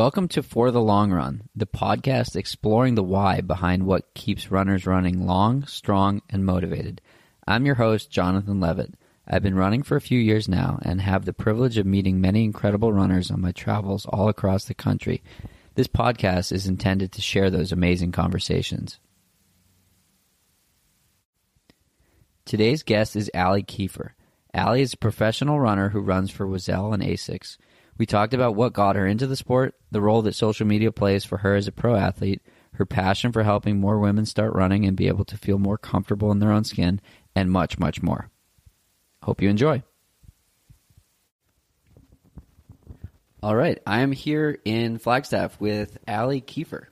Welcome to For the Long Run, the podcast exploring the why behind what keeps runners running long, strong, and motivated. I'm your host, Jonathan Levitt. I've been running for a few years now and have the privilege of meeting many incredible runners on my travels all across the country. This podcast is intended to share those amazing conversations. Today's guest is Allie Kieffer. Allie is a professional runner who runs for Oiselle and Asics. We talked about what got her into the sport, the role that social media plays for her as a pro athlete, her passion for helping more women start running and be able to feel more comfortable in their own skin, and much, much more. Hope you enjoy. All right, I am here in Flagstaff with Allie Kieffer.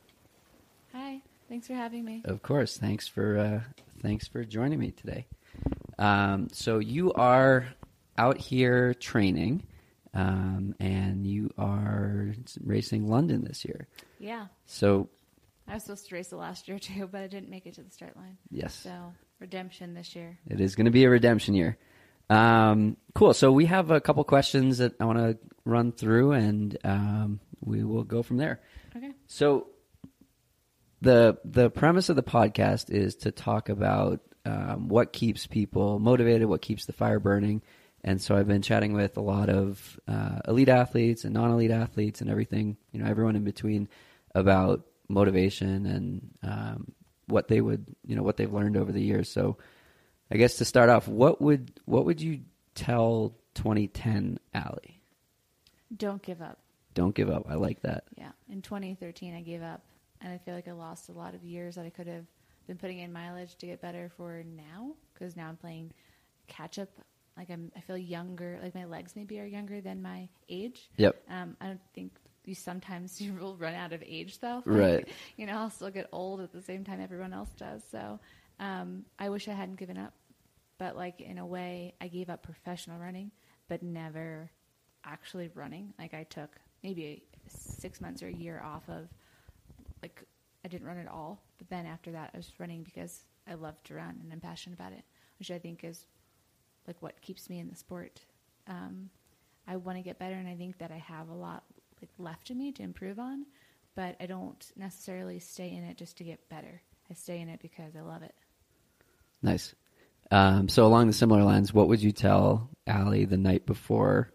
Hi, thanks for having me. Of course, thanks for uh, thanks for joining me today. Um, so you are out here training, um, and you are racing London this year. Yeah, So I was supposed to race the last year too, but I didn't make it to the start line. yes, So redemption this year. it is going to be a redemption year. Um, cool. So we have a couple questions that I want to run through, and um, we will go from there. Okay. So the the premise of the podcast is to talk about um, what keeps people motivated, what keeps the fire burning, and so I've been chatting with a lot of uh, elite athletes and non-elite athletes and everything, you know, everyone in between about motivation and um, what they would, you know, what they've learned over the years. So, I guess to start off, what would what would you tell 2010 Allie? Don't give up. Don't give up. I like that. Yeah. In 2013, I gave up, and I feel like I lost a lot of years that I could have been putting in mileage to get better for now. Because now I'm playing catch up. Like I'm, I feel younger. Like my legs maybe are younger than my age. Yep. Um, I don't think you sometimes you will run out of age though. Right. Like, you know, I'll still get old at the same time everyone else does. So um, I wish I hadn't given up. But like in a way, I gave up professional running, but never actually running. Like I took maybe six months or a year off of like I didn't run at all. But then after that, I was running because I love to run and I'm passionate about it, which I think is like what keeps me in the sport. Um, I want to get better, and I think that I have a lot like left in me to improve on, but I don't necessarily stay in it just to get better. I stay in it because I love it. Nice. Um, so along the similar lines, what would you tell Allie the night before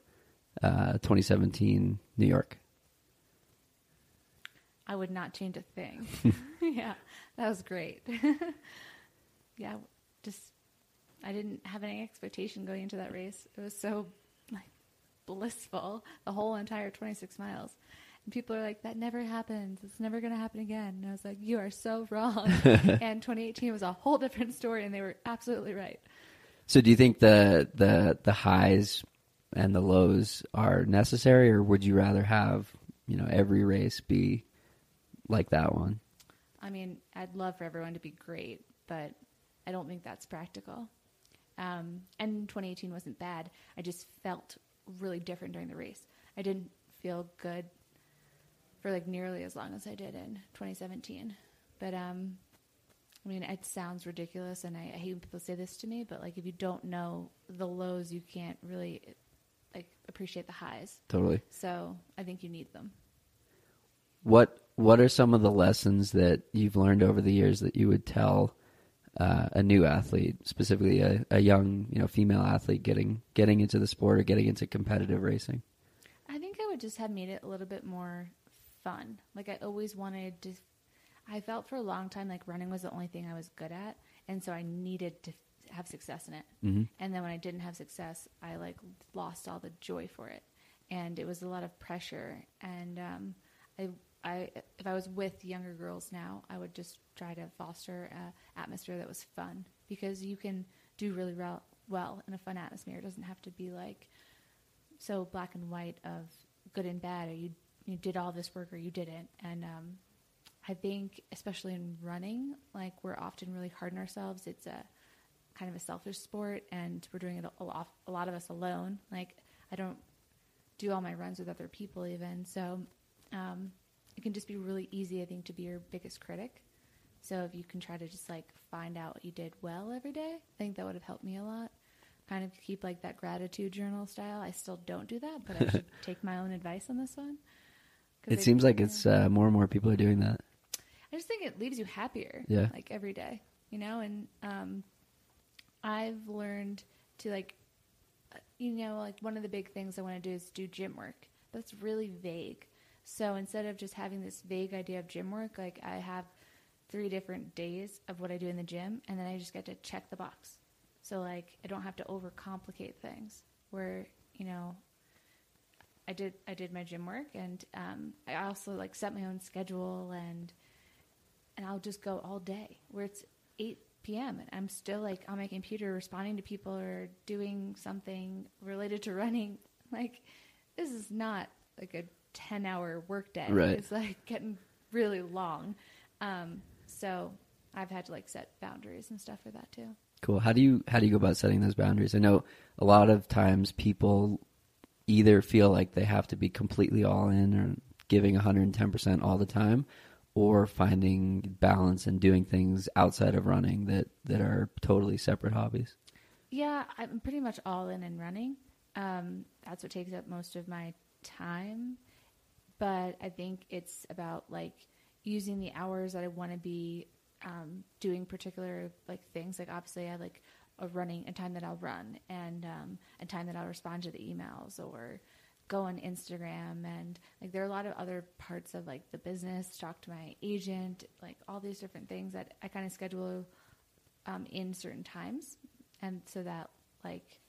uh, 2017 New York? I would not change a thing. yeah, that was great. yeah, just I didn't have any expectation going into that race. It was so like blissful the whole entire 26 miles. And people are like, "That never happens. It's never going to happen again." And I was like, "You are so wrong." and 2018 was a whole different story, and they were absolutely right. So do you think the the the highs and the lows are necessary, or would you rather have you know every race be like that one? I mean, I'd love for everyone to be great, but I don't think that's practical. Um, and 2018 wasn't bad. I just felt really different during the race. I didn't feel good for like nearly as long as I did in 2017. But um, I mean, it sounds ridiculous, and I, I hate when people say this to me. But like, if you don't know the lows, you can't really like appreciate the highs. Totally. So I think you need them. What What are some of the lessons that you've learned over the years that you would tell uh, a new athlete, specifically a, a young, you know, female athlete getting getting into the sport or getting into competitive racing? I think I would just have made it a little bit more fun. Like I always wanted to. I felt for a long time like running was the only thing I was good at, and so I needed to have success in it. Mm-hmm. And then when I didn't have success, I like lost all the joy for it, and it was a lot of pressure. And um, I I if I was with younger girls now, I would just try to foster a atmosphere that was fun because you can do really well well in a fun atmosphere. It doesn't have to be like so black and white of good and bad, or you you did all this work or you didn't. And um, I think, especially in running, like we're often really hard on ourselves. It's a kind of a selfish sport, and we're doing it a lot, a lot of us alone. Like I don't do all my runs with other people, even so. Um, it can just be really easy, I think, to be your biggest critic. So if you can try to just like find out what you did well every day, I think that would have helped me a lot. Kind of keep like that gratitude journal style. I still don't do that, but I should take my own advice on this one. It seems like it's uh, more and more people are doing that. I just think it leaves you happier. Yeah. Like every day, you know, and um, I've learned to like, uh, you know, like one of the big things I want to do is do gym work. That's really vague. So instead of just having this vague idea of gym work, like I have three different days of what I do in the gym, and then I just get to check the box. So like I don't have to overcomplicate things. Where you know I did I did my gym work and um, I also like set my own schedule and and I'll just go all day where it's 8 p.m. and I'm still like on my computer responding to people or doing something related to running. Like this is not a 10 hour workday. Right. It's like getting really long. Um, so I've had to like set boundaries and stuff for that too. Cool. How do you how do you go about setting those boundaries? I know a lot of times people either feel like they have to be completely all in or giving 110% all the time or finding balance and doing things outside of running that that are totally separate hobbies. Yeah, I'm pretty much all in in running. Um, that's what takes up most of my time. But I think it's about like using the hours that I want to be um, doing particular like things. Like obviously, I like a running a time that I'll run and um, a time that I'll respond to the emails or go on Instagram and like there are a lot of other parts of like the business, talk to my agent, like all these different things that I kind of schedule um, in certain times, and so that like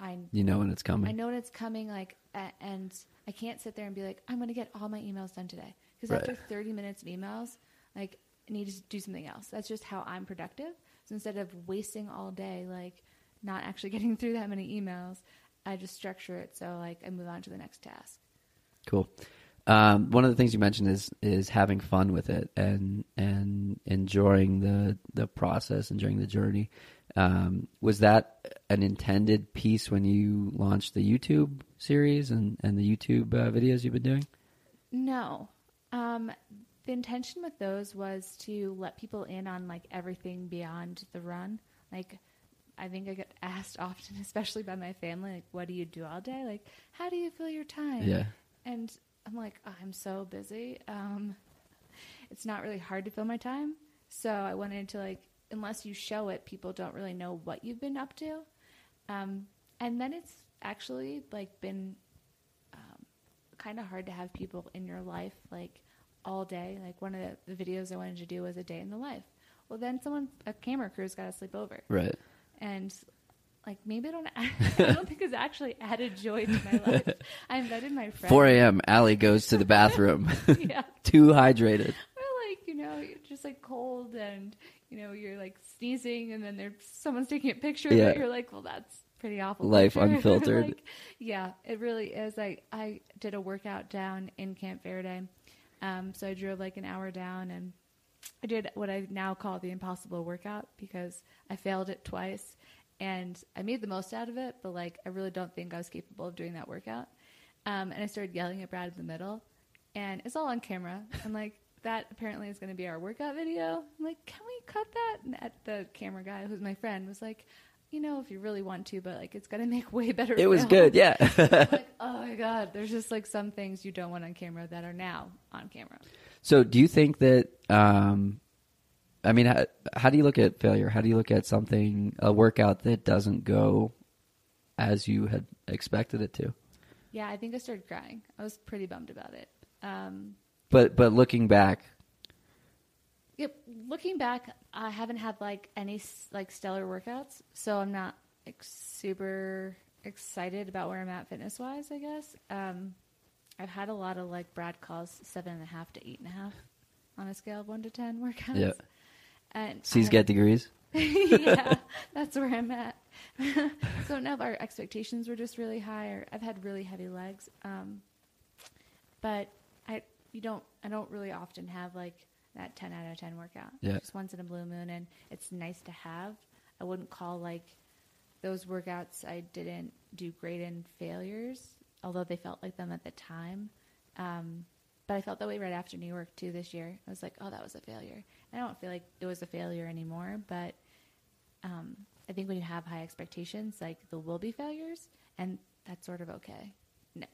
I You know when it's coming. I know when it's coming, like, a- and I can't sit there and be like, I'm going to get all my emails done today. Because Right. after 30 minutes of emails, like, I need to do something else. That's just how I'm productive. So instead of wasting all day, like, not actually getting through that many emails, I just structure it so, like, I move on to the next task. Cool. Um, one of the things you mentioned is is having fun with it and and enjoying the the process, enjoying the journey. Um, was that an intended piece when you launched the YouTube series and and the YouTube uh, videos you've been doing? No. Um, the intention with those was to let people in on like everything beyond the run. Like, I think I get asked often, especially by my family, like, "What do you do all day? Like, how do you fill your time?" Yeah. And I'm like, "Oh, I'm so busy. Um, it's not really hard to fill my time. So I wanted to like, unless you show it, people don't really know what you've been up to. Um, and then it's actually like been um, kind of hard to have people in your life like all day. Like one of the, the videos I wanted to do was a day in the life. Well, then someone a camera crew's got to sleep over, Right. and like maybe I don't I don't think it's actually added joy to my life. I invited my friend. 4 a.m. Allie goes to the bathroom, Yeah. too hydrated. Or like, you know, you're just like cold and, you know, you're like sneezing and then there's someone's taking a picture of Yeah. it. You're like, well, that's pretty awful. Life picture. unfiltered. like, yeah, it really is. Like, I did a workout down in Camp Verde. Um, so I drove like an hour down and I did what I now call the impossible workout because I failed it twice and I made the most out of it, but like I really don't think I was capable of doing that workout. Um, and I started yelling at Brad in the middle, and it's all on camera. I'm like, that apparently is going to be our workout video. I'm like, can we cut that? And at the camera guy, who's my friend, was like, you know, if you really want to, but like it's going to make way better. It was film." good, yeah. like, oh my god, there's just like some things you don't want on camera that are now on camera. So, do you think that? Um, I mean, how, how do you look at failure? How do you look at something, a workout that doesn't go as you had expected it to? Yeah, I think I started crying. I was pretty bummed about it. Um, But but looking back, Yep. Looking back, I haven't had like any like stellar workouts, so I'm not like super excited about where I'm at fitness wise. I guess um, I've had a lot of like Brad calls seven and a half to eight and a half on a scale of one to ten workouts. Yeah. And C's I- get degrees. yeah, that's where I'm at. so now our expectations were just really high. Or I've had really heavy legs, um, but you don't I don't really often have like that ten out of ten workout. Yeah. just once in a blue moon, and it's nice to have. I wouldn't call like those workouts I didn't do great in failures, although they felt like them at the time. Um, but I felt that way right after New York too this year. I was like, oh, that was a failure. I don't feel like it was a failure anymore, but um, I think when you have high expectations, like there will be failures, and that's sort of okay.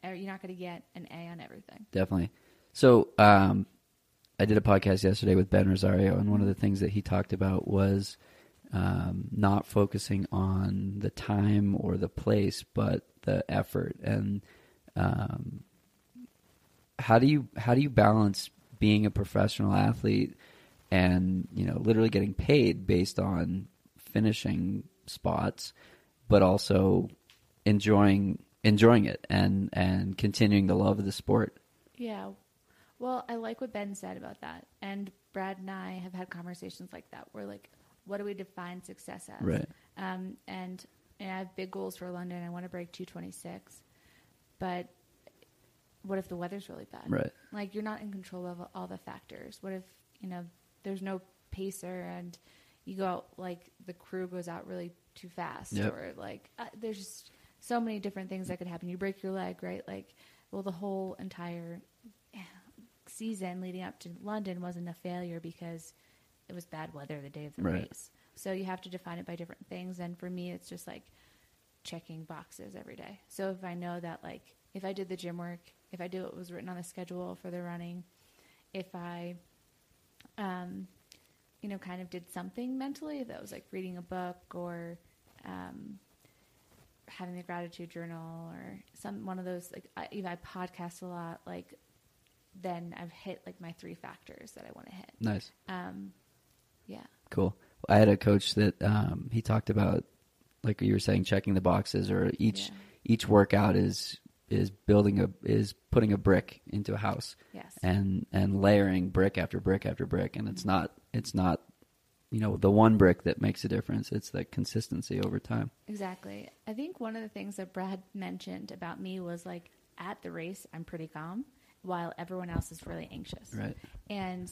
You're not going to get an A on everything. Definitely. So, um, I did a podcast yesterday with Ben Rosario, and one of the things that he talked about was um, not focusing on the time or the place, but the effort. And um, how do you how do you balance being a professional athlete and you know literally getting paid based on finishing spots, but also enjoying enjoying it and and continuing the love of the sport? Yeah. Well, I like what Ben said about that. And Brad and I have had conversations like that where, like, what do we define success as? Right. Um, and, and I have big goals for London. I want to break 226. But what if the weather's really bad? Right. Like, you're not in control of all the factors. What if, you know, there's no pacer and you go out, like, the crew goes out really too fast? Yep. Or, like, uh, there's just so many different things that could happen. You break your leg, right? Like, well, the whole entire season leading up to London wasn't a failure because it was bad weather the day of the Right. race. So you have to define it by different things. And for me, it's just like checking boxes every day. So if I know that, like, if I did the gym work, if I did what was written on the schedule for the running, if I, um, you know, kind of did something mentally, that was like reading a book or, um, having the gratitude journal or some one of those like I, if I podcast a lot, like then I've hit like my three factors that I want to hit. Nice. Um, yeah, Cool. I had a coach that um, he talked about, like you were saying, checking the boxes, or each Yeah. each workout is is building a is putting a brick into a house, yes, and and layering brick after brick after brick, and it's not it's not you know the one brick that makes a difference. It's the consistency over time. exactly. I think one of the things that Brad mentioned about me was like at the race I'm pretty calm, while everyone else is really anxious. Right. And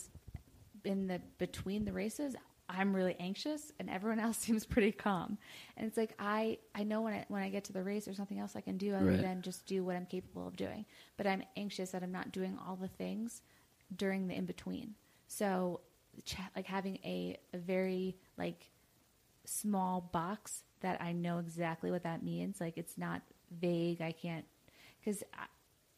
in the between the races, I'm really anxious, and everyone else seems pretty calm. And it's like I I know when I when I get to the race, there's nothing else I can do other Right. than just do what I'm capable of doing. But I'm anxious that I'm not doing all the things during the in between. So, ch- like having a, a very like small box that I know exactly what that means. Like it's not vague. I can't because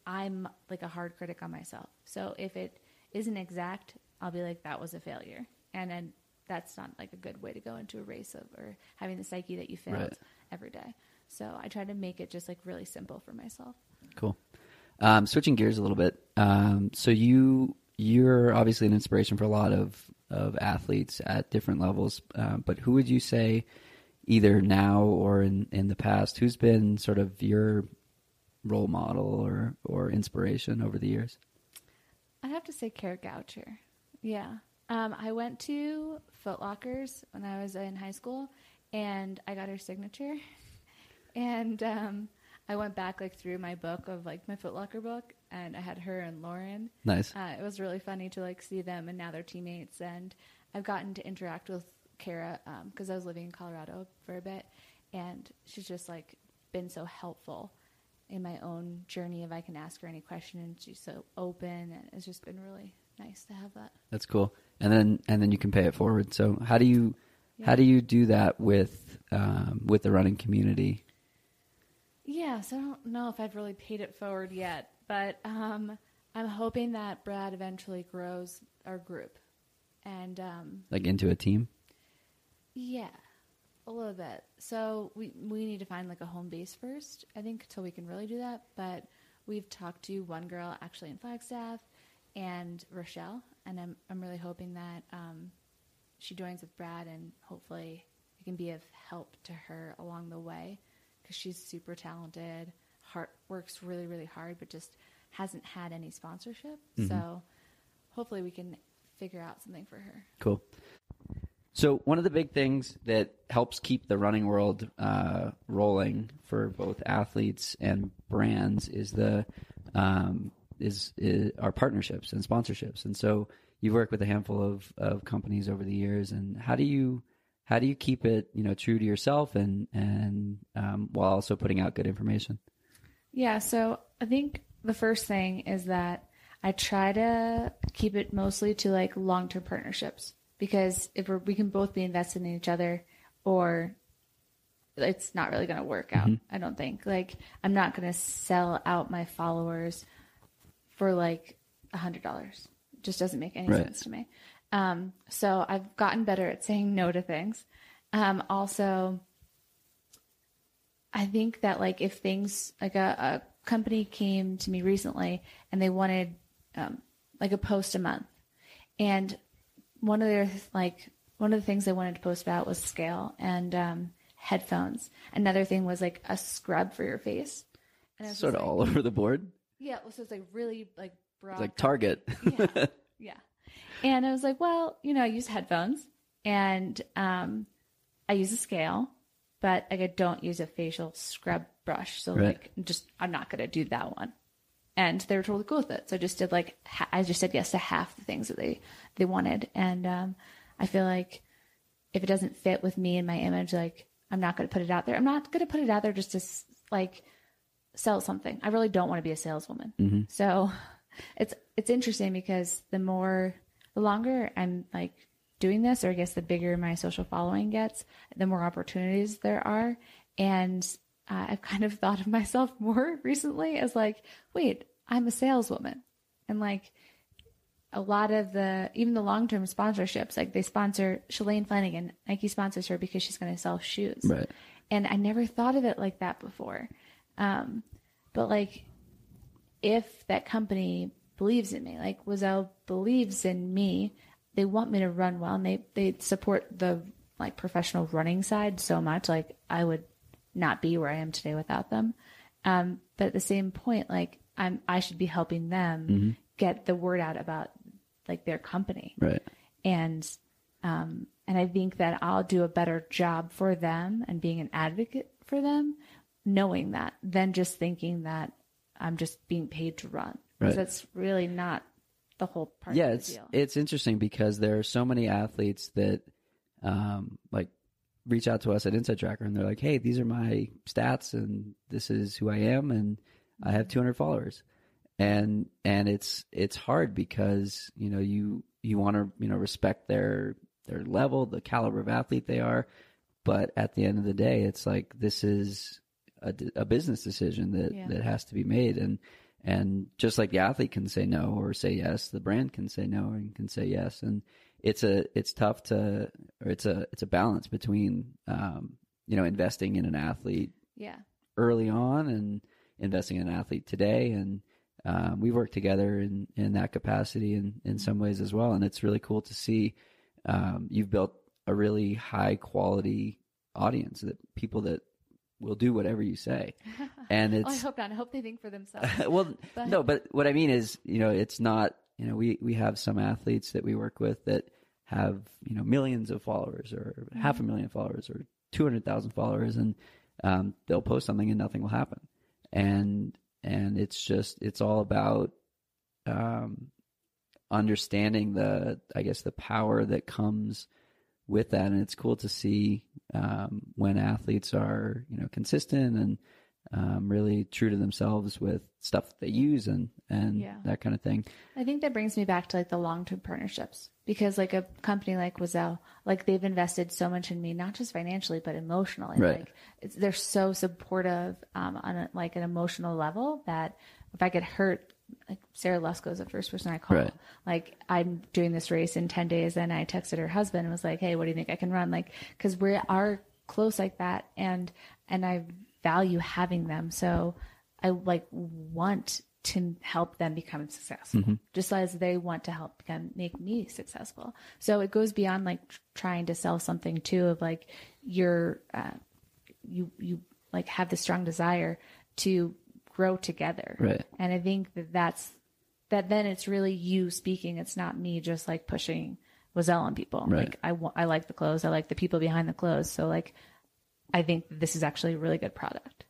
I'm like a hard critic on myself. So if it isn't exact, I'll be like that was a failure, and then that's not like a good way to go into a race of or having the psyche that you failed Right. every day. So I try to make it just like really simple for myself. Cool. Um, switching gears a little bit. Um, so you you're obviously an inspiration for a lot of of athletes at different levels. Um, but who would you say, either now or in in the past, who's been sort of your role model or or inspiration over the years? I'd have to say Kara Goucher. Yeah. Um, I went to Foot Lockers when I was in high school, and I got her signature. and um, I went back like through my book of like my Foot Locker book, and I had her and Lauren. Nice. Uh, it was really funny to like see them, and now they're teammates. And I've gotten to interact with Kara because I was living in Colorado for a bit, and she's just like been so helpful in my own journey. If I can ask her any question, and she's so open, and it's just been really nice to have that. That's cool. And then and then you can pay it forward. So how do you Yeah. how do you do that with um, with the running community? Yeah, so I don't know if I've really paid it forward yet, but um, I'm hoping that Brad eventually grows our group, and um, Like into a team? Yeah, a little bit. So we we need to find like a home base first, I think, until we can really do that. But we've talked to one girl actually in Flagstaff and Rochelle, and I'm I'm really hoping that um, she joins with Brad, and hopefully it can be of help to her along the way because she's super talented, hard works really really hard, but just hasn't had any sponsorship. Mm-hmm. So hopefully we can figure out something for her. Cool. So one of the big things that helps keep the running world uh, rolling for both athletes and brands is the um, is, is our partnerships and sponsorships. And so you've worked with a handful of, of companies over the years. And how do you how do you keep it you know true to yourself and and um, while also putting out good information? Yeah, so I think the first thing is that I try to keep it mostly to like long term partnerships because if we're, we can both be invested in each other or it's not really going to work out. I don't think. Like, I'm not going to sell out my followers for like a hundred dollars. Just doesn't make any Right. sense to me. Um, so I've gotten better at saying no to things. Um, also, I think that like if things like a, a company came to me recently and they wanted um, like a post a month, and one of their like one of the things they wanted to post about was scale and um, headphones. Another thing was like a scrub for your face. And Sort of like, all over the board. yeah, so it's like really like broad. It's like Target. yeah, yeah. And I was like, well, you know, I use headphones and um, I use a scale, but like I don't use a facial scrub brush. So Right. like, just I'm not gonna do that one. And they were totally cool with it. So I just did like ha- I just said yes to half the things that they they wanted. And um, I feel like if it doesn't fit with me and my image, like I'm not gonna put it out there. I'm not gonna put it out there just to like sell something. I really don't want to be a saleswoman. So it's it's interesting because the more the longer I'm like doing this, or I guess the bigger my social following gets, the more opportunities there are. And uh, I've kind of thought of myself more recently as like, wait, I'm a saleswoman, and like a lot of the even the long term sponsorships, like they sponsor Shalane Flanagan, Nike sponsors her because she's going to sell shoes, Right. and I never thought of it like that before. Um, but like, if that company believes in me, like Oiselle believes in me, they want me to run well, and they they support the like professional running side so much. Like I would not be where I am today without them. Um, but at the same point, like I'm, I should be helping them get the word out about like their company Right. and um, and I think that I'll do a better job for them and being an advocate for them, knowing that, than just thinking that I'm just being paid to run. Right. Because that's really not the whole part yeah, of the it's deal. it's interesting because there are so many athletes that um, like reach out to us at Inside Tracker and they're like, "Hey, these are my stats and this is who I am and I have 200 followers." And and it's it's hard because, you know, you you want to, you know, respect their their level, the caliber of athlete they are, but at the end of the day, it's like this is a business decision that Yeah. that has to be made and and just like the athlete can say no or say yes, the brand can say no and can say yes. And it's a it's tough to or it's a it's a balance between um, you know investing in an athlete yeah. early on and investing in an athlete today and um, we work together in, in that capacity in, in some ways as well and it's really cool to see um, you've built a really high quality audience that people that will do whatever you say and Oh, I it's hope not. I hope they think for themselves. well, But- no, but what I mean is, you know, it's not, you know, we, we have some athletes that we work with that have, you know, millions of followers or half a million followers or 200,000 followers and um, they'll post something and nothing will happen. And, and it's just, it's all about, um, understanding the, I guess, the power that comes with that. And it's cool to see, um, when athletes are, you know, consistent and, um, really true to themselves with stuff they use and, and Yeah. that kind of thing. I think that brings me back to like the long term partnerships because like a company like Oiselle, like they've invested so much in me, not just financially but emotionally. Right. Like it's, they're so supportive um, on a, like an emotional level that if I get hurt, like Sarah Lesko is the first person I call. Right. Like I'm doing this race in ten days, and I texted her husband and was like, "Hey, what do you think I can run?" Like because we are close like that, and and I value having them. So I like want to help them become successful, just as they want to help become make me successful. So it goes beyond like tr- trying to sell something too of like you're uh, you you like have the strong desire to grow together. Right. And I think that that's that then it's really you speaking. It's not me just like pushing Oiselle on people. Right. Like I I like the clothes. I like the people behind the clothes. So like I think this is actually a really good product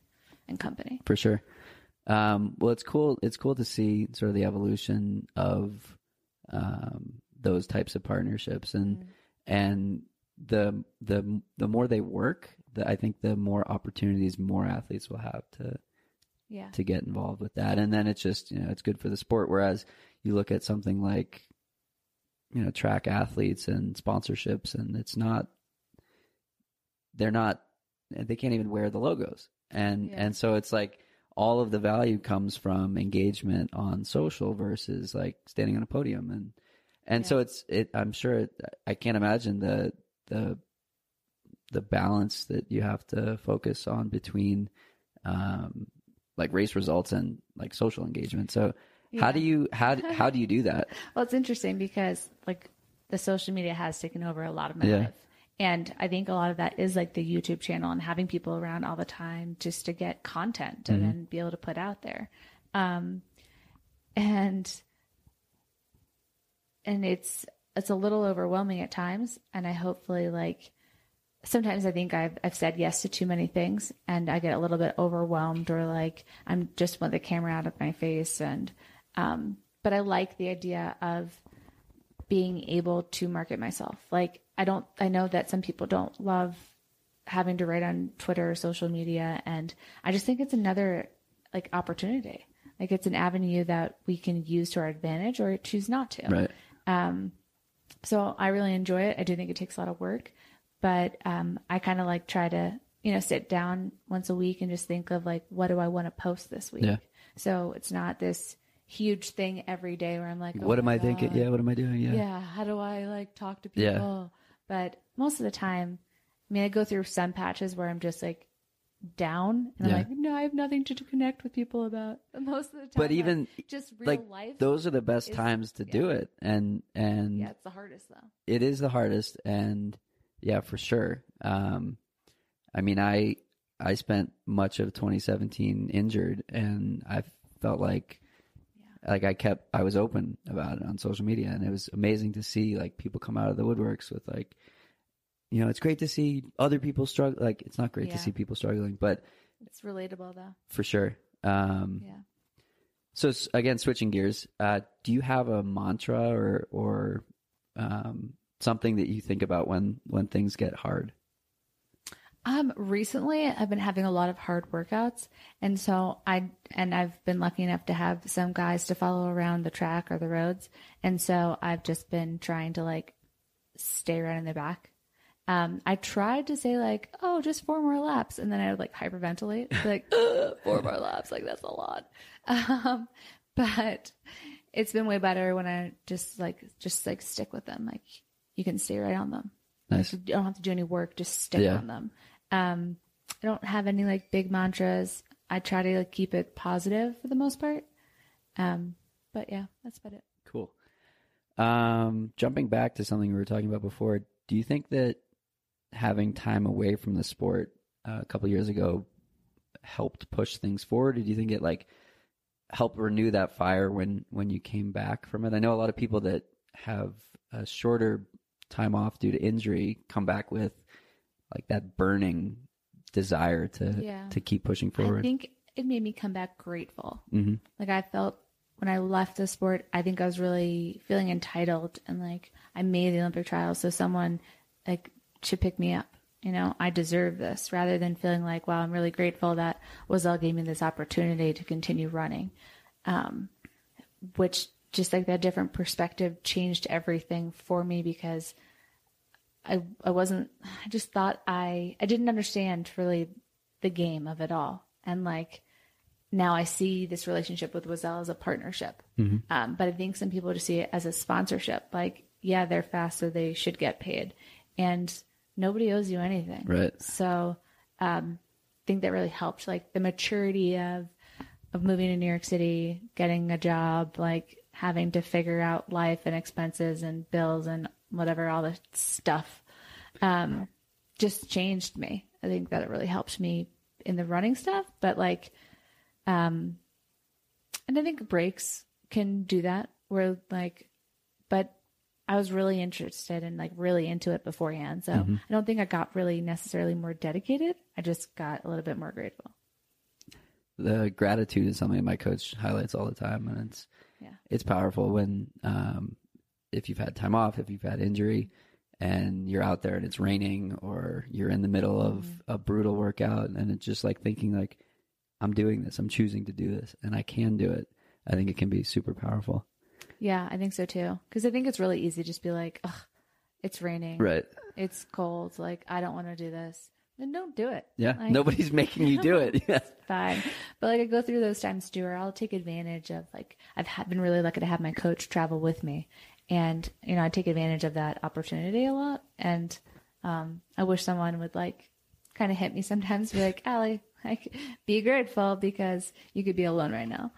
and company. for sure. Um, well, it's cool. It's cool to see sort of the evolution of um, those types of partnerships, and and the the the more they work, the, I think the more opportunities more athletes will have to Yeah. to get involved with that, and then it's just you know it's good for the sport. Whereas you look at something like you know track athletes and sponsorships, and it's not they're not they can't even wear the logos, and Yeah. and so it's like all of the value comes from engagement on social versus like standing on a podium and and so it's it i'm sure it, i can't imagine the the the balance that you have to focus on between um like race results and like social engagement so how do you how do- how do you do that Well, it's interesting because like the social media has taken over a lot of my Yeah. life. And I think a lot of that is like the YouTube channel and having people around all the time just to get content and then be able to put out there. Um, and, and it's, it's a little overwhelming at times. And I hopefully like, sometimes I think I've, I've said yes to too many things and I get a little bit overwhelmed or like I'm just want the camera out of my face. And, um, but I like the idea of being able to market myself. Like I don't, I know that some people don't love having to write on Twitter or social media. And I just think it's another like opportunity. Like it's an avenue that we can use to our advantage or choose not to. right Um, So I really enjoy it. I do think it takes a lot of work, but um, I kind of like try to, you know, sit down once a week and just think of like, what do I want to post this week? Yeah. So it's not this huge thing every day where I'm like, oh what am i thinking yeah what am i doing yeah Yeah. How do I like talk to people? Yeah. But most of the time, I mean, I go through some patches where I'm just like down and Yeah. I'm like, no, I have nothing to, to connect with people about. And most of the time, but like, even just real like life. those are the best is- times to do it and and yeah, it's the hardest though. it is the hardest and yeah for sure um i mean i i spent much of 2017 injured and i felt like like i kept i was open about it on social media and it was amazing to see like people come out of the woodworks with like you know it's great to see other people struggle like it's not great to see people struggling but It's relatable though. for sure um Yeah. so again, switching gears, uh, do you have a mantra or or um, something that you think about when when things get hard? Um, recently I've been having a lot of hard workouts and so I, and I've been lucky enough to have some guys to follow around the track or the roads. And so I've just been trying to like stay right in the back. Um, I tried to say like, oh, just four more laps. And then I would like hyperventilate, like, four more laps. Like that's a lot. Um, but it's been way better when I just like, just like stick with them. Like you can stay right on them. Nice. You don't have to do any work, just stick Yeah. on them. Um, I don't have any like big mantras. I try to like keep it positive for the most part. Um, but yeah, that's about it. Cool. Um, jumping back to something we were talking about before, do you think that having time away from the sport uh, a couple years ago helped push things forward? Or do you think it like helped renew that fire when when you came back from it? I know a lot of people that have a shorter time off due to injury come back with like that burning desire to Yeah. to keep pushing forward. I think it made me come back grateful. hmm Like I felt when I left the sport, I think I was really feeling entitled and like I made the Olympic trials, so someone like should pick me up. You know, I deserve this rather than feeling like, wow, I'm really grateful that Oiselle gave me this opportunity to continue running. Um, which just like that different perspective changed everything for me because I I wasn't I just thought I I didn't understand really the game of it all. And like now I see this relationship with Oiselle as a partnership. Um, but I think some people just see it as a sponsorship. Like, yeah, they're fast, so they should get paid. And nobody owes you anything. Right. So um, I think that really helped. Like the maturity of of moving to New York City, getting a job, like having to figure out life and expenses and bills and whatever, all the stuff, um, just changed me. I think that it really helped me in the running stuff, but like, Um, and I think breaks can do that where like, but I was really interested and like really into it beforehand. So I don't think I got really necessarily more dedicated. I just got a little bit more grateful. the gratitude is something my coach highlights all the time, and it's Yeah. it's powerful when um, if you've had time off, if you've had injury, and you're out there and it's raining, or you're in the middle of mm-hmm. a brutal workout, and it's just like thinking like, I'm doing this, I'm choosing to do this, and I can do it. I think it can be super powerful. Yeah, I think so too. Cause I think it's really easy to just be like, ugh, it's raining. Right. It's cold. Like, I don't want to do this. Then don't do it. Yeah. Like, Nobody's making you do it. Yeah. fine. But like I go through those times too, where I'll take advantage of like I've been really lucky to have my coach travel with me, and you know I take advantage of that opportunity a lot. And um, I wish someone would like kind of hit me sometimes, be like, Allie, like be grateful because you could be alone right now.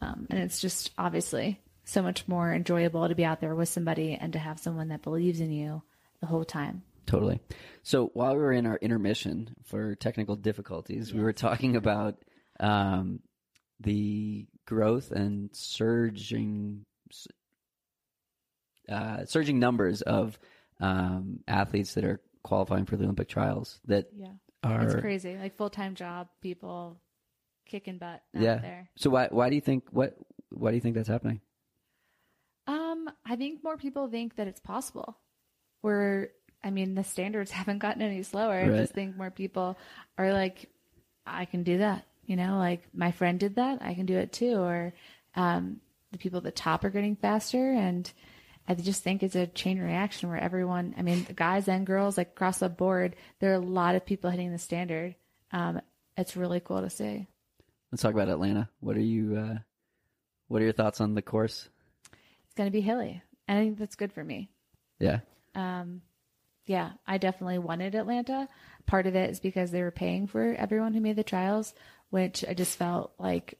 Um, and it's just obviously so much more enjoyable to be out there with somebody and to have someone that believes in you the whole time. Totally. So while we were in our intermission for technical difficulties, we were talking about um, the growth and surging, uh, surging numbers of um, athletes that are qualifying for the Olympic trials. That Yeah. are It's crazy. Like full time job people kicking butt out yeah. there. So why why do you think what why do you think that's happening? Um, I think more people think that it's possible. Where I mean, the standards haven't gotten any slower. I just think more people are like, I can do that. You know, like my friend did that, I can do it too. Or um, the people at the top are getting faster, and I just think it's a chain reaction where everyone, I mean, the guys and girls, like across the board, there are a lot of people hitting the standard. Um, it's really cool to see. Let's talk about Atlanta. What are you uh, what are your thoughts on the course? It's going to be hilly, and I think that's good for me. Yeah. Yeah, I definitely wanted Atlanta. Part of it is because they were paying for everyone who made the trials, which I just felt like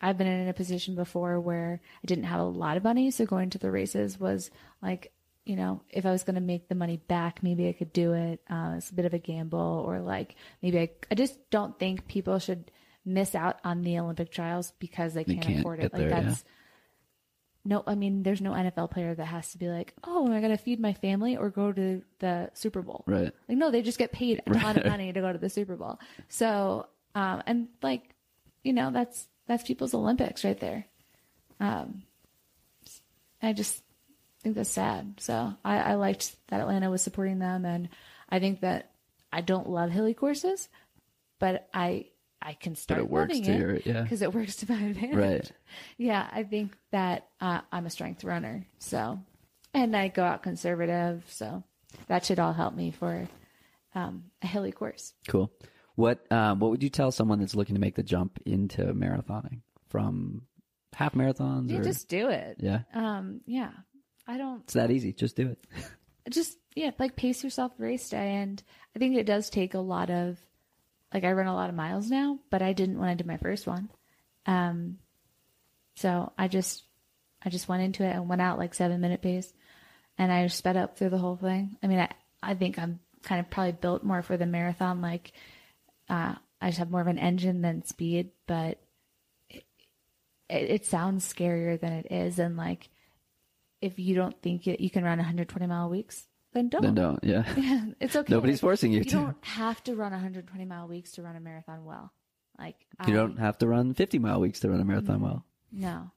I've been in a position before where I didn't have a lot of money. So going to the races was like, you know, if I was going to make the money back, maybe I could do it. Uh, it's a bit of a gamble or like maybe I, I just don't think people should miss out on the Olympic trials because they They can't, can't afford it. Like there, yeah. No, I mean, there's no NFL player that has to be like, oh, am I going to feed my family or go to the Super Bowl? Right. Like, no, they just get paid a ton of money to go to the Super Bowl. So, um, and like, you know, that's, that's people's Olympics right there. Um, I just think that's sad. So I, I liked that Atlanta was supporting them. And I think that I don't love hilly courses, but I, I can start it works to it your- yeah. because it works to my advantage. Right. Yeah, I think that uh, I'm a strength runner. So, and I go out conservative. So that should all help me for um, a hilly course. Cool. What um, what would you tell someone that's looking to make the jump into marathoning from half marathons? Yeah, or, just do it. yeah, Um, yeah. I don't it's that easy. Just do it. just yeah, like pace yourself race day, and I think it does take a lot of like I run a lot of miles now, but I didn't when I did my first one. Um, so I just I just went into it and went out like seven minute pace, and I sped up through the whole thing. I mean, I I think I'm kind of probably built more for the marathon. Like, uh, I just have more of an engine than speed, but it, it, it sounds scarier than it is, and like if you don't think you can run 120 mile weeks, then don't. then don't. Yeah. Yeah, it's okay. Nobody's forcing you You to. don't have to run 120 mile weeks to run a marathon well. Like You I, don't have to run 50 mile weeks to run a marathon well. No,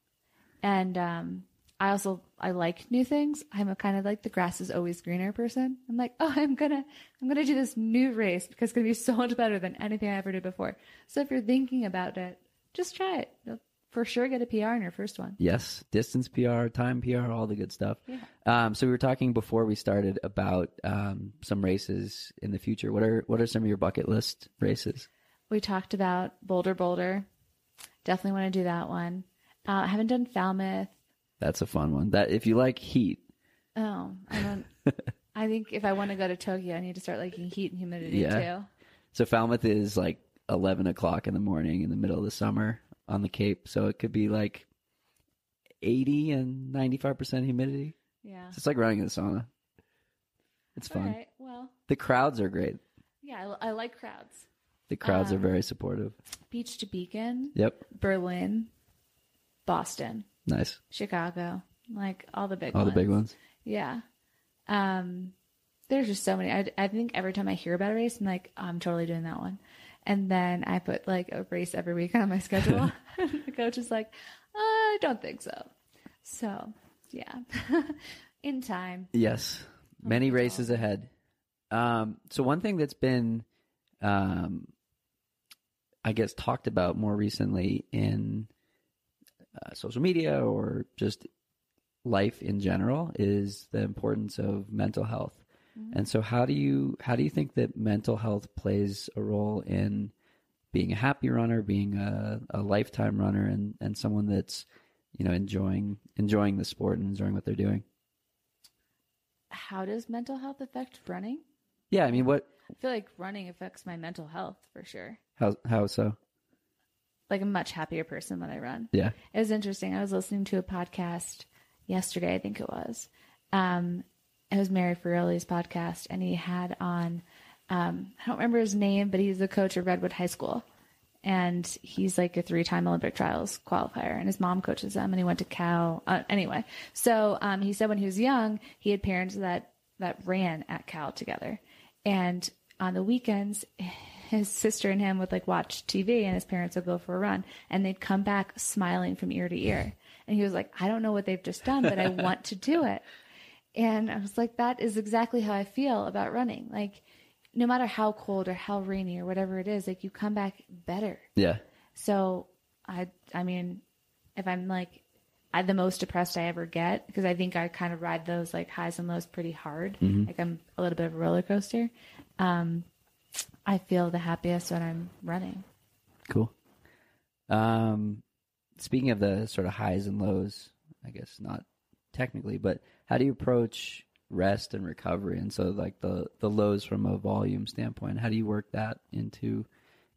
and um, I also I like new things. I'm a kind of like the grass is always greener person. I'm like, oh, I'm gonna I'm gonna do this new race because it's gonna be so much better than anything I ever did before. So if you're thinking about it, just try it. You'll for sure get a PR in your first one. Yes, distance PR, time PR, all the good stuff. Yeah. Um, so we were talking before we started about um, some races in the future. What are what are some of your bucket list races? We talked about Boulder Boulder. Definitely want to do that one. Uh, I haven't done Falmouth. That's a fun one. That if you like heat, Oh, I don't. I think if I want to go to Tokyo, I need to start liking heat and humidity Yeah. too. so Falmouth is like 11 o'clock in the morning in the middle of the summer on the Cape. So it could be like 80 and 95% humidity. Yeah. It's like running in the sauna. It's fun. right. Well, The crowds are great. yeah, I, I like crowds. The crowds Um, are very supportive. Beach to Beacon, Yep. Berlin, Boston, Nice. Chicago, like all the big All ones. the big ones. Yeah. Um, there's just so many. I, I think every time I hear about a race, I'm like, I'm totally doing that one. And then I put like a race every week on my schedule. the coach is like, I don't think so. So, yeah. In time. Yes. Many races ahead. Um, so one thing that's been, um, I guess, talked about more recently in uh, social media or just life in general is the importance of mental health. And so, how do you how do you think that mental health plays a role in being a happy runner, being a, a lifetime runner, and, and someone that's you know enjoying enjoying the sport and enjoying what they're doing? How does mental health affect running? Yeah, I mean, what I feel like running affects my mental health for sure. how how so? Like a much happier person when I run. Yeah. It was interesting. I was listening to a podcast yesterday, I think it was. Um, it was Mario Fraioli's podcast, and he had on, um, I don't remember his name, but he's the coach of Redwood High School. And he's like a three time Olympic trials qualifier, and his mom coaches them, and he went to Cal. Uh, anyway, so um, he said when he was young, he had parents that, that ran at Cal together. And on the weekends, his sister and him would like watch TV and his parents would go for a run and they'd come back smiling from ear to ear. And he was like, I don't know what they've just done, but I want to do it. And I was like, that is exactly how I feel about running. Like, no matter how cold or how rainy or whatever it is, like you come back better. Yeah. So I, I mean, if I'm like, I the most depressed I ever get because I think I kind of ride those like highs and lows pretty hard. Like I'm a little bit of a roller coaster. Um, I feel the happiest when I'm running. Cool. Um, speaking of the sort of highs and lows, I guess not technically, but how do you approach rest and recovery? And so, like the the lows from a volume standpoint, how do you work that into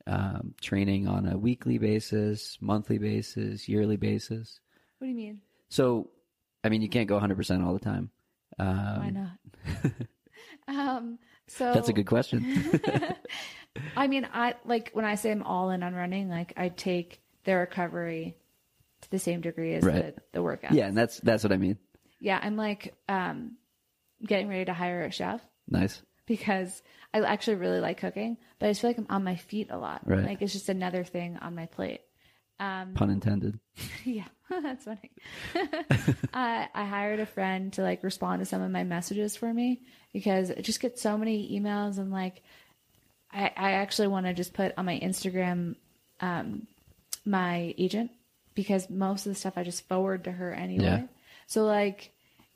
um, training on a weekly basis, monthly basis, yearly basis? What do you mean? So, I mean, you can't go 100 percent all the time. Um, Why not? um, so That's a good question. I mean, I like when I say I'm all in on running, like I take the recovery to the same degree as Right. the, the workout. yeah, and that's that's what I mean. Yeah, I'm like um, getting ready to hire a chef Nice. because I actually really like cooking, but I just feel like I'm on my feet a lot. Right. Like it's just another thing on my plate. Pun intended. yeah, that's funny. I, I hired a friend to like respond to some of my messages for me because I just get so many emails and like I, I actually want to just put on my Instagram um, my agent because most of the stuff I just forward to her anyway. So like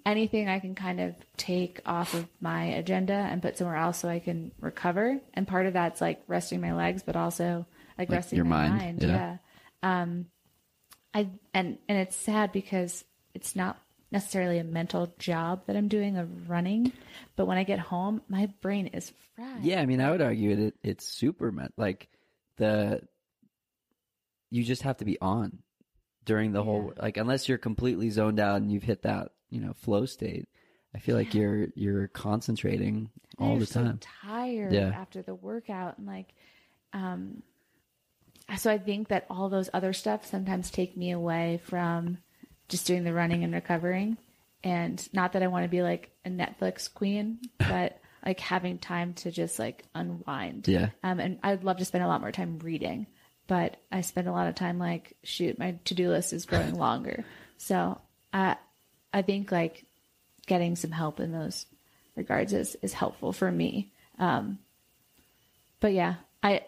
anything I can kind of take off of my agenda and put somewhere else so I can recover. And part of that's like resting my legs, but also like, Like resting your my mind, mind. yeah. yeah. Um, I and and it's sad because it's not necessarily a mental job that I'm doing of running, but when I get home, my brain is fried. Yeah, I mean, I would argue it. It's super meant like the. You just have to be on during the whole like unless you're completely zoned out and you've hit that you know flow state. I feel like you're you're concentrating And all the so time. tired Yeah. after the workout and like, um, so I think that all those other stuff sometimes take me away from just doing the running and recovering. And not that I want to be like a Netflix queen, but like having time to just like unwind. Yeah. Um, and I'd love to spend a lot more time reading, but I spend a lot of time like, shoot, my to do list is growing longer. So I, I think like getting some help in those regards is, is helpful for me. Um, but yeah, I,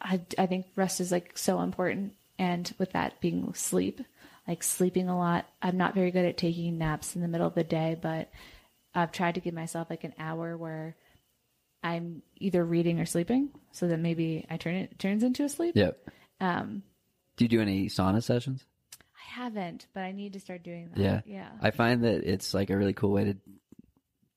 I, I think rest is like so important. And with that being sleep, like sleeping a lot, I'm not very good at taking naps in the middle of the day, but I've tried to give myself like an hour where I'm either reading or sleeping so that maybe I turn it turns into a sleep. Yep. Um, Do you do any sauna sessions? I haven't, but I need to start doing that. Yeah. Yeah. I find that it's like a really cool way to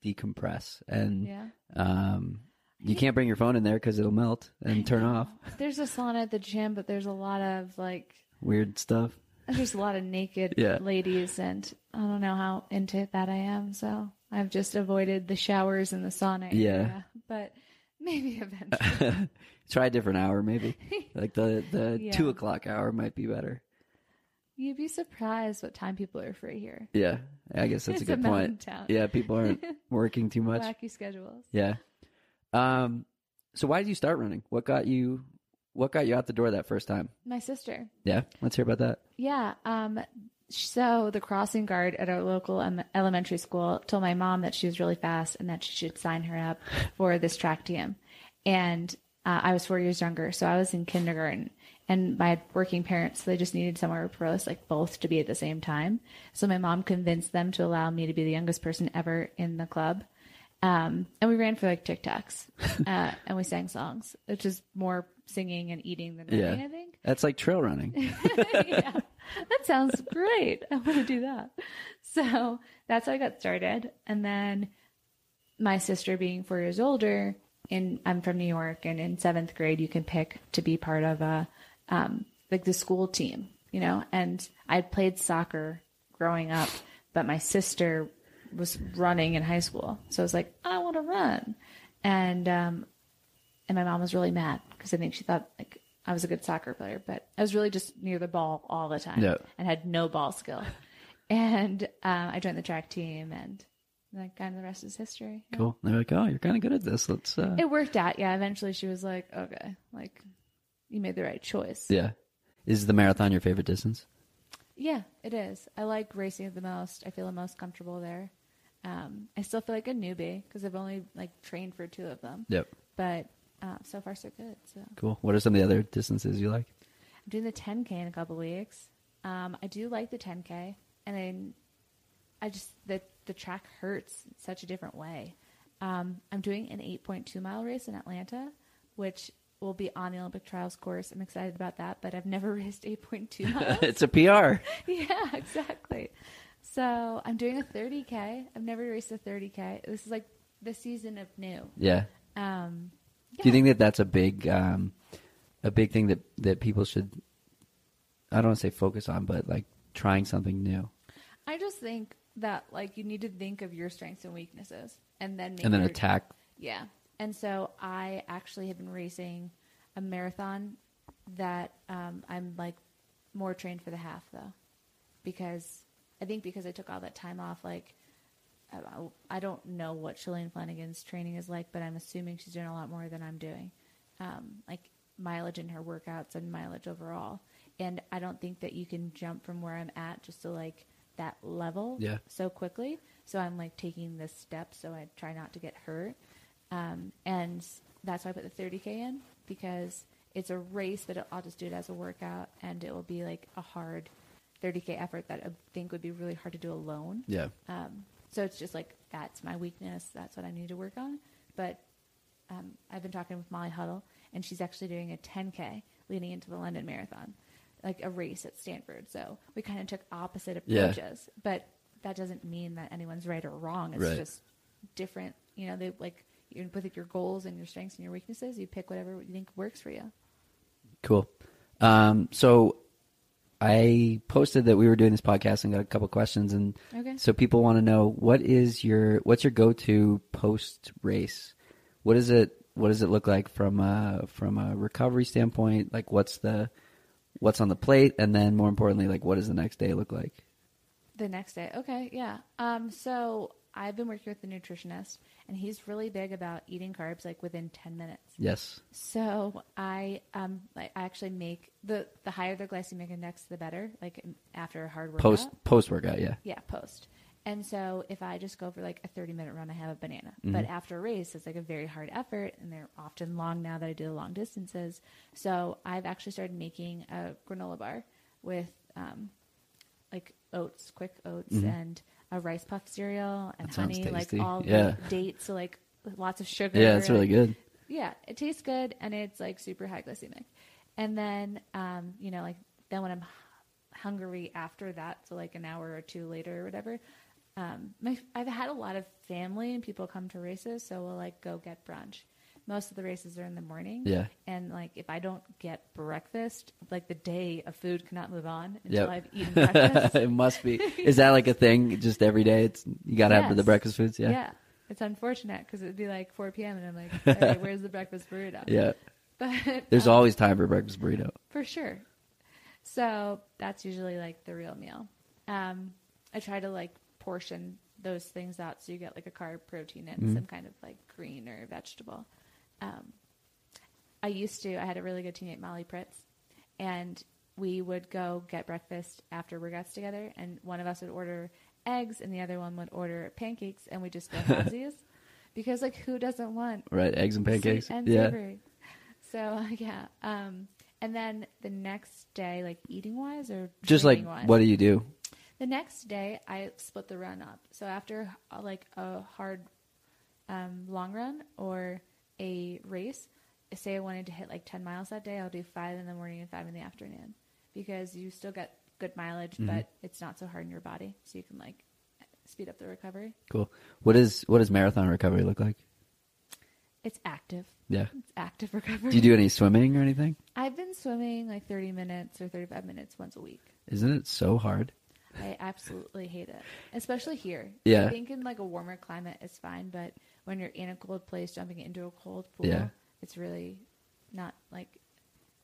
decompress, and yeah. um, you can't bring your phone in there because it'll melt and turn off. There's a sauna at the gym, but there's a lot of like Weird stuff. there's a lot of naked Yeah. ladies, and I don't know how into that I am. So I've just avoided the showers and the sauna Yeah. But maybe eventually. Try a different hour, maybe. like the the Yeah. two o'clock hour might be better. You'd be surprised what time people are free here. Yeah, I guess that's a a good mountain point. town. Yeah, people aren't working too much. Wacky schedules. Yeah. Um. So why did you start running? What got you? What got you out the door that first time? My sister. Yeah, let's hear about that. Yeah. Um, so the crossing guard at our local elementary school told my mom that she was really fast and that she should sign her up for this track team. And uh, I was four years younger, so I was in kindergarten. And my working parents, they just needed somewhere for us, like both, to be at the same time. So my mom convinced them to allow me to be the youngest person ever in the club. Um, and we ran for like Tic Tacs, uh, and we sang songs, which is more singing and eating than running, Yeah. I think That's like trail running. yeah, that sounds great. I want to do that. So that's how I got started. And then my sister being four years older, and I'm from New York, and in seventh grade, you can pick to be part of a, um, like the school team, you know, and I played soccer growing up, but my sister was running in high school. So I was like, I want to run. And, um, and my mom was really mad because I think she thought like I was a good soccer player, but I was really just near the ball all the time Yeah. and had no ball skill. And um, I joined the track team, and like kind of the rest is history. Yeah. Cool. They're like, oh, you're kind of good at this. Let's. uh It worked out. Yeah. Eventually, she was like, "Okay, like you made the right choice." Yeah. Is the marathon your favorite distance? Yeah, it is. I like racing the most. I feel the most comfortable there. Um, I still feel like a newbie because I've only like trained for two of them, Yep. but uh, so far so good. So Cool. What are some of the other distances you like? I'm doing the 10K in a couple weeks. Um, I do like the 10K, and then I just the the track hurts in such a different way. Um, I'm doing an 8.2 mile race in Atlanta, which will be on the Olympic trials course. I'm excited about that, but I've never raced 8.2 miles. it's a PR. yeah, exactly. So I'm doing a 30K. I've never raced a 30K. This is like the season of new. Yeah. Um, Do you think that that's a big, um, a big thing that that people should? I don't want to say focus on, but like trying something new, I just think that like you need to think of your strengths and weaknesses, and then make and then your- attack. Yeah, and so I actually have been racing a marathon that um, I'm like more trained for the half though, because I think because I took all that time off, like I, don't know what Shalane Flanagan's training is like, but I'm assuming she's doing a lot more than I'm doing, um, like mileage in her workouts and mileage overall. And I don't think that you can jump from where I'm at just to like that level Yeah. so quickly. So I'm like taking this step so I try not to get hurt. Um, and that's why I put the 30K in because it's a race, but I'll just do it as a workout and it will be like a hard 30K effort that I think would be really hard to do alone. Yeah. Um, so it's just like that's my weakness. That's what I need to work on. But um, I've been talking with Molly Huddle, and she's actually doing a 10K leading into the London Marathon, like a race at Stanford. So we kind of took opposite approaches, Yeah. but that doesn't mean that anyone's right or wrong. It's Right. just different. You know, they like you with your goals and your strengths and your weaknesses. You pick whatever you think works for you. Cool. Um, so I posted that we were doing this podcast and got a couple questions, and Okay. so people want to know what is your what's your go to post race? What is it? What does it look like from a from a recovery standpoint? Like what's the what's on the plate, and then more importantly, like what does the next day look like? The next day. Okay, yeah. Um, so I've been working with a nutritionist, and he's really big about eating carbs like within 10 minutes. Yes. So I um I actually make the the higher the glycemic index, the better. Like after a hard workout. Post post workout. Yeah. Yeah, post. And so if I just go for like a 30 minute run, I have a banana. Mm-hmm. But after a race, it's like a very hard effort, and they're often long now that I do the long distances. So I've actually started making a granola bar with um, like oats, quick oats, and a rice puff cereal and. That honey, like all Yeah. the dates, so like lots of sugar. Yeah, it's really good. yeah, it tastes good and it's like super high glycemic. And then, um, you know, like then when I'm hungry after that, so like an hour or two later or whatever, um, my, I've had a lot of family and people come to races, so we'll like go get brunch. Most of the races are in the morning. Yeah. And like if I don't get breakfast, like the day of food cannot move on until Yep. I've eaten breakfast. it must be. Is that like a thing? Just every day, it's you got to have the breakfast foods. Yeah. Yeah. It's unfortunate because it'd be like 4 p.m. and I'm like, where's the breakfast burrito? Yeah. but There's um, always time for breakfast burrito. for sure. So that's usually like the real meal. Um, I try to like portion those things out so you get like a carb, protein, and Mhm. some kind of like green or vegetable. Um, I used to. I had a really good teammate, Molly Pritz, and we would go get breakfast after workouts together, and one of us would order eggs, and the other one would order pancakes, and we just go halvesies. because like who doesn't want Right, eggs and pancakes. And yeah. savory. So yeah. Um, and then the next day, like eating wise or Just like, wise, what do you do? the next day I split the run up. So after uh, like a hard um, long run or a race, say I wanted to hit like ten miles that day, I'll do five in the morning and five in the afternoon because you still get good mileage, Mm-hmm. but it's not so hard in your body, so you can like speed up the recovery. Cool. What is what does marathon recovery look like? It's active. Yeah. It's active recovery. Do you do any swimming or anything? I've been swimming like 30 minutes or 35 minutes once a week. Isn't it so hard? I absolutely hate it, especially here. Yeah. I think in like a warmer climate it's fine, but when you're in a cold place, jumping into a cold pool, Yeah. it's really not like.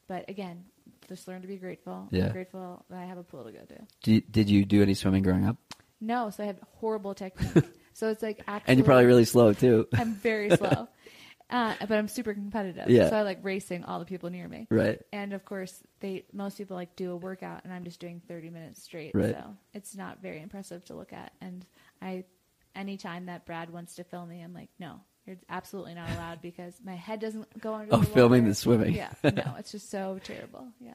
But again, just learn to be grateful. Yeah. I'm grateful that I have a pool to go to. Did you do any swimming growing up? No, so I have horrible technique. so it's like actually, And you're probably really slow too. I'm very slow, uh, but I'm super competitive. Yeah. So I like racing all the people near me. right. And of course, they most people like do a workout, and I'm just doing 30 minutes straight. Right. So it's not very impressive to look at. And I, anytime that Brad wants to film me, I'm like, no, you're absolutely not allowed because my head doesn't go under. Oh, the filming the swimming. Yeah, no, it's just so terrible. Yeah,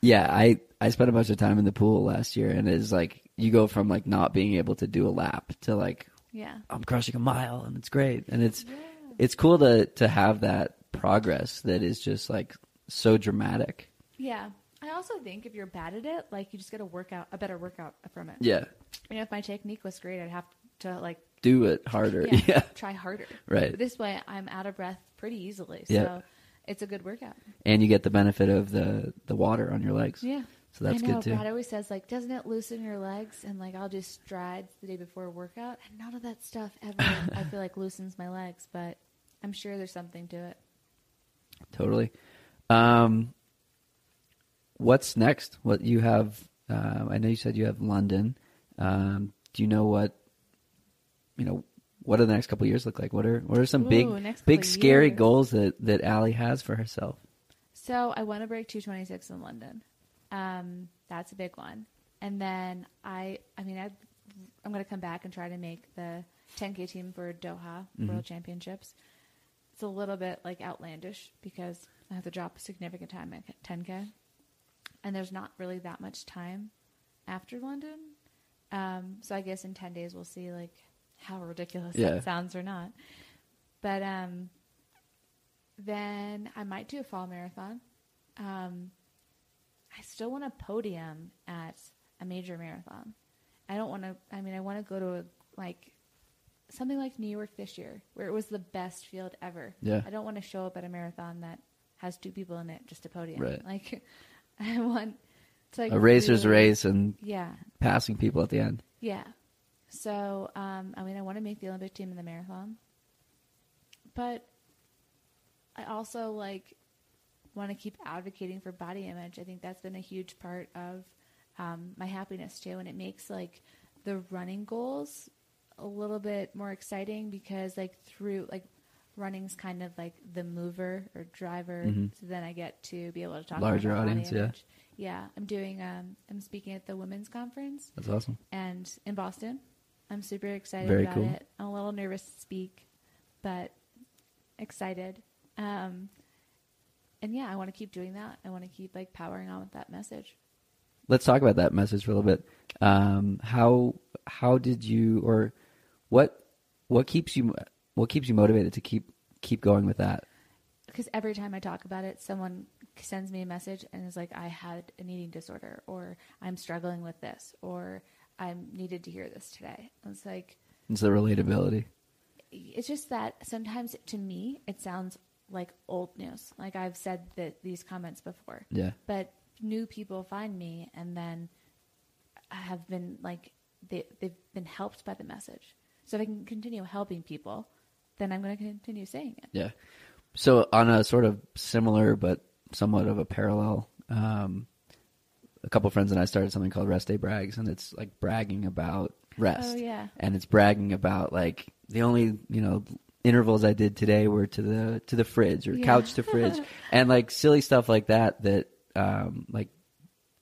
Yeah, I I spent a bunch of time in the pool last year, and it's like you go from like not being able to do a lap to like yeah, I'm crushing a mile, and it's great, and it's yeah. it's cool to to have that progress that is just like so dramatic. Yeah. I also think if you're bad at it, like you just get a workout, a better workout from it. Yeah, You know, if my technique was great, I'd have to like do it harder. yeah, Yeah, try harder. Right. This way, I'm out of breath pretty easily. So Yeah. it's a good workout. and you get the benefit of the the water on your legs. Yeah. So that's I know, good too. Brad always says like, doesn't it loosen your legs? And like, I'll do strides the day before a workout, and none of that stuff ever. I feel like loosens my legs, but I'm sure there's something to it. Totally. Um, what's next? What you have? Uh, I know you said you have London. Um, do you know what? You know, what do the next couple of years look like? What are what are some Ooh, big, big scary years. goals that that Allie has for herself? So I want to break 226 in London. Um, that's a big one. And then I, I mean, I, I'm going to come back and try to make the 10k team for Doha World Championships. It's a little bit like outlandish because I have to drop a significant time at 10k, and there's not really that much time after London. Um, so I guess in 10 days we'll see like how ridiculous Yeah. that sounds or not. But um, then I might do a fall marathon. Um, I still want a podium at a major marathon. I don't want to. I mean, I want to go to a like something like New York this year, where it was the best field ever. Yeah. I don't want to show up at a marathon that has two people in it, just a podium. Right. Like, I want to like a racer's race and Yeah, passing people at the end. yeah. So, um, I mean, I want to make the Olympic team in the marathon, but I also like want to keep advocating for body image. I think that's been a huge part of um, my happiness too, and it makes like the running goals a little bit more exciting because like through like running's kind of like the mover or driver, Mhm. so then I get to be able to talk Larger about my body audience, yeah. Yeah, I'm doing. Um, I'm speaking at the women's conference That's awesome. and in Boston. I'm super excited Very about cool. it. I'm a little nervous to speak, but excited. Um, and yeah, I want to keep doing that. I want to keep like powering on with that message. Let's talk about that message for a little bit. Um, how how did you or what what keeps you what keeps you motivated to keep keep going with that? Because every time I talk about it, someone sends me a message and is like, "I had an eating disorder," or "I'm struggling with this," or "I needed to hear this today." It's like It's the relatability. it's just that sometimes to me it sounds like old news. Like I've said that these comments before. Yeah. But new people find me and then have been like they they've been helped by the message. So if I can continue helping people, then I'm going to continue saying it. Yeah. So on a sort of similar but somewhat of a parallel, um, a couple friends and I started something called Rest Day Brags, and it's like bragging about rest. Oh, yeah. and it's bragging about like the only you know intervals I did today were to the to the fridge or Yeah. couch to fridge, and like silly stuff like that that um, like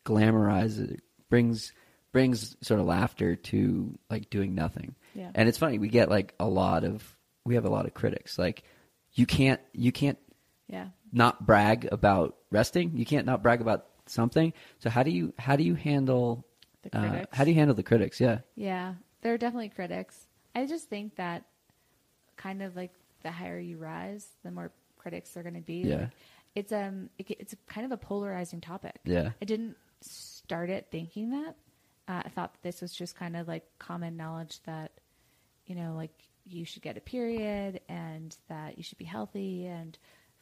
glamorizes brings brings sort of laughter to like doing nothing. Yeah. And it's funny we get like a lot of we have a lot of critics like you can't you can't Yeah. not brag about resting. You can't not brag about something. So how do you how do you handle The uh, how do you handle the critics? Yeah. Yeah, there are definitely critics. I just think that kind of like the higher you rise, the more critics are going to be. Yeah. Like, it's um, it, it's kind of a polarizing topic. Yeah. I didn't start it thinking that. Uh, I thought this was just kind of like common knowledge that, you know, like you should get a period and that you should be healthy and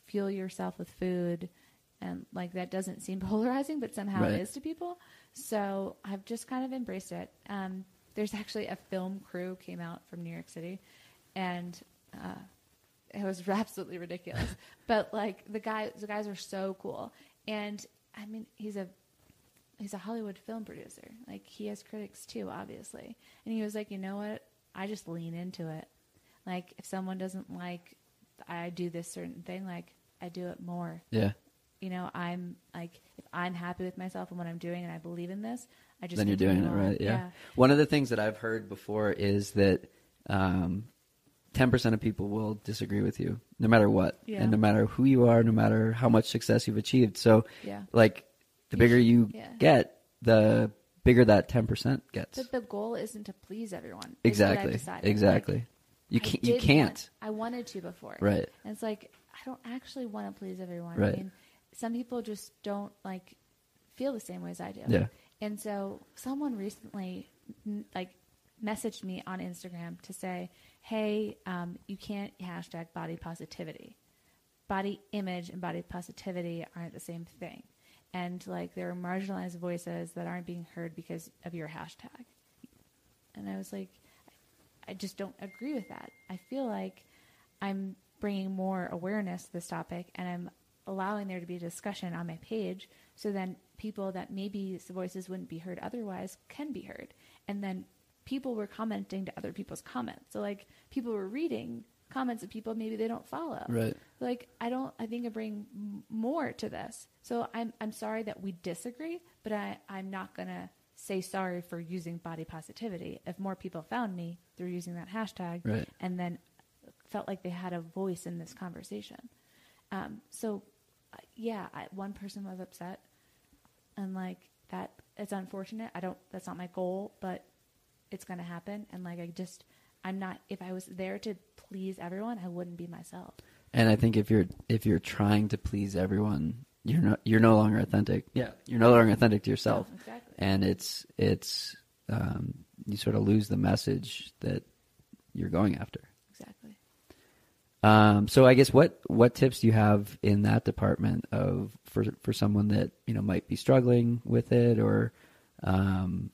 fuel yourself with food. And like that doesn't seem polarizing, but somehow Right. it is to people. So I've just kind of embraced it. Um, there's actually a film crew came out from New York City, and uh, it was absolutely ridiculous. but like the guy, the guys are so cool, and I mean, he's a he's a Hollywood film producer. Like he has critics too, obviously. And he was like, you know what? I just lean into it. Like if someone doesn't like I do this certain thing, like I do it more. Yeah. You know, I'm like if I'm happy with myself and what I'm doing and I believe in this, I just then you're doing it right. Yeah. One of the things that I've heard before is that um, 10% of people will disagree with you no matter what. Yeah. And no matter who you are, no matter how much success you've achieved. So, Yeah. like, the bigger you yeah. get, the bigger that 10% gets. But the goal isn't to please everyone. is what I've exactly. Exactly. Like, you can't. You can't. want- I wanted to before. Right. And it's like I don't actually want to please everyone. Right. I mean, some people just don't like feel the same way as I do. Yeah. And so someone recently like messaged me on Instagram to say, "Hey, um, you can't hashtag body positivity. Body image and body positivity aren't the same thing." And like there are marginalized voices that aren't being heard because of your hashtag. And I was like, I just don't agree with that. I feel like I'm bringing more awareness to this topic and I'm allowing there to be a discussion on my page so then people that maybe the voices wouldn't be heard otherwise can be heard. And then people were commenting to other people's comments. So like people were reading comments of people maybe they don't follow. Right. Like I don't I think I bring more to this. So I'm I'm sorry that we disagree, but I I'm not going to say sorry for using body positivity. If more people found me through using that hashtag Right. and then felt like they had a voice in this conversation. Um, so yeah, I, one person was upset and like that it's unfortunate. I don't that's not my goal, but it's going to happen and like I just I'm not if I was there to please everyone, I wouldn't be myself. And I think if you're if you're trying to please everyone, you're not you're no longer authentic. Yeah, you're no longer authentic to yourself. Yeah, exactly. And it's it's um, you sort of lose the message that you're going after. Um, so I guess what what tips do you have in that department of for for someone that you know might be struggling with it or um,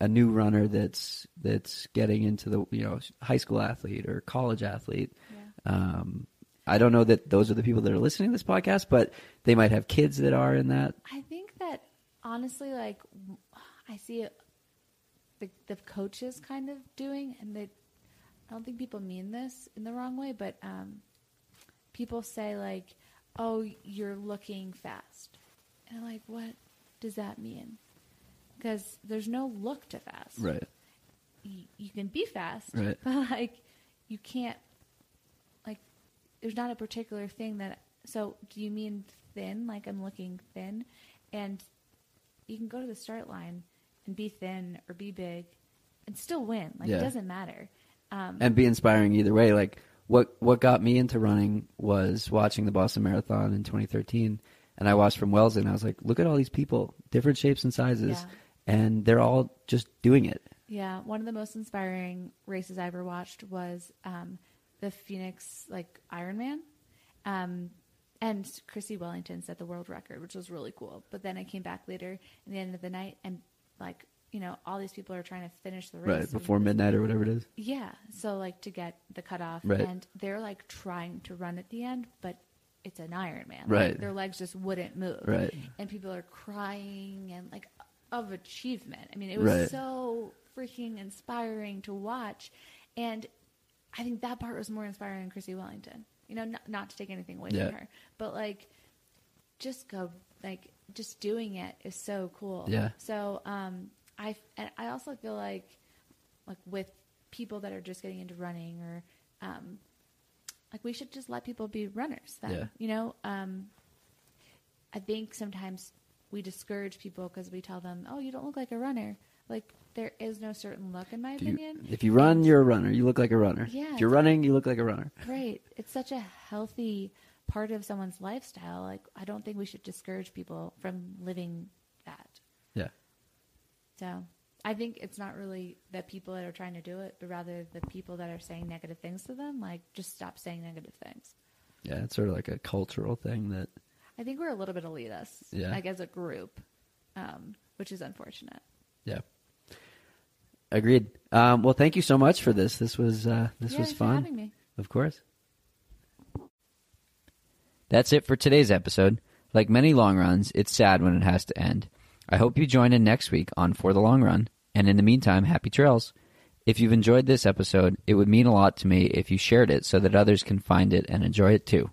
a new runner that's that's getting into the you know high school athlete or college athlete. Yeah. Um, I don't know that those are the people that are listening to this podcast, but they might have kids that are in that. I think that honestly, like I see it, the the coaches kind of doing, and they. I don't think people mean this in the wrong way, but um, people say like, "Oh, you're looking fast," and I'm like, "What does that mean?" Because there's no look to fast. Right. You, you can be fast, Right. but like you can't. Like, there's not a particular thing that. So, do you mean thin? Like I'm looking thin, and you can go to the start line and be thin or be big, and still win. Like Yeah. it doesn't matter. Um, and be inspiring either way. Like what what got me into running was watching the Boston Marathon in 2013, and I watched from Wellesley, and I was like, look at all these people, different shapes and sizes, Yeah. and they're all just doing it. Yeah, one of the most inspiring races I ever watched was um, the Phoenix like Ironman, um, and Chrissie Wellington set the world record, which was really cool. But then I came back later in the end of the night, and like you know, all these people are trying to finish the race Right before midnight or whatever it is. Yeah, so like to get the cutoff, Right. and they're like trying to run at the end, but it's an Ironman. Like, Right. their legs just wouldn't move. Right. and people are crying and like of achievement. I mean, it was Right. so freaking inspiring to watch, and I think that part was more inspiring than Chrissie Wellington. You know, not, not to take anything away Yeah. from her, but like just go like just doing it is so cool. Yeah. So um, I and I also feel like like with people that are just getting into running or um, like we should just let people be runners. Then Yeah. you know um, I think sometimes we discourage people because we tell them, "Oh, you don't look like a runner." Like there is no certain look, in my If you, opinion. if you run, you're a runner. You look like a runner. Yeah. If you're running, you look like a runner. Right. It's such a healthy part of someone's lifestyle. Like, I don't think we should discourage people from living. So I think it's not really the people that are trying to do it, but rather the people that are saying negative things to them. Like, just stop saying negative things. Yeah. It's sort of like a cultural thing that. I think we're a little bit elitist, Yeah. like as a group, um, which is unfortunate. Yeah. Agreed. Um, well, thank you so much for this. This was uh, this Yeah, was fun. having me. Of course. That's it for today's episode. Like many long runs, it's sad when it has to end. I hope you join in next week on For the Long Run. And in the meantime, happy trails. If you've enjoyed this episode, it would mean a lot to me if you shared it so that others can find it and enjoy it too.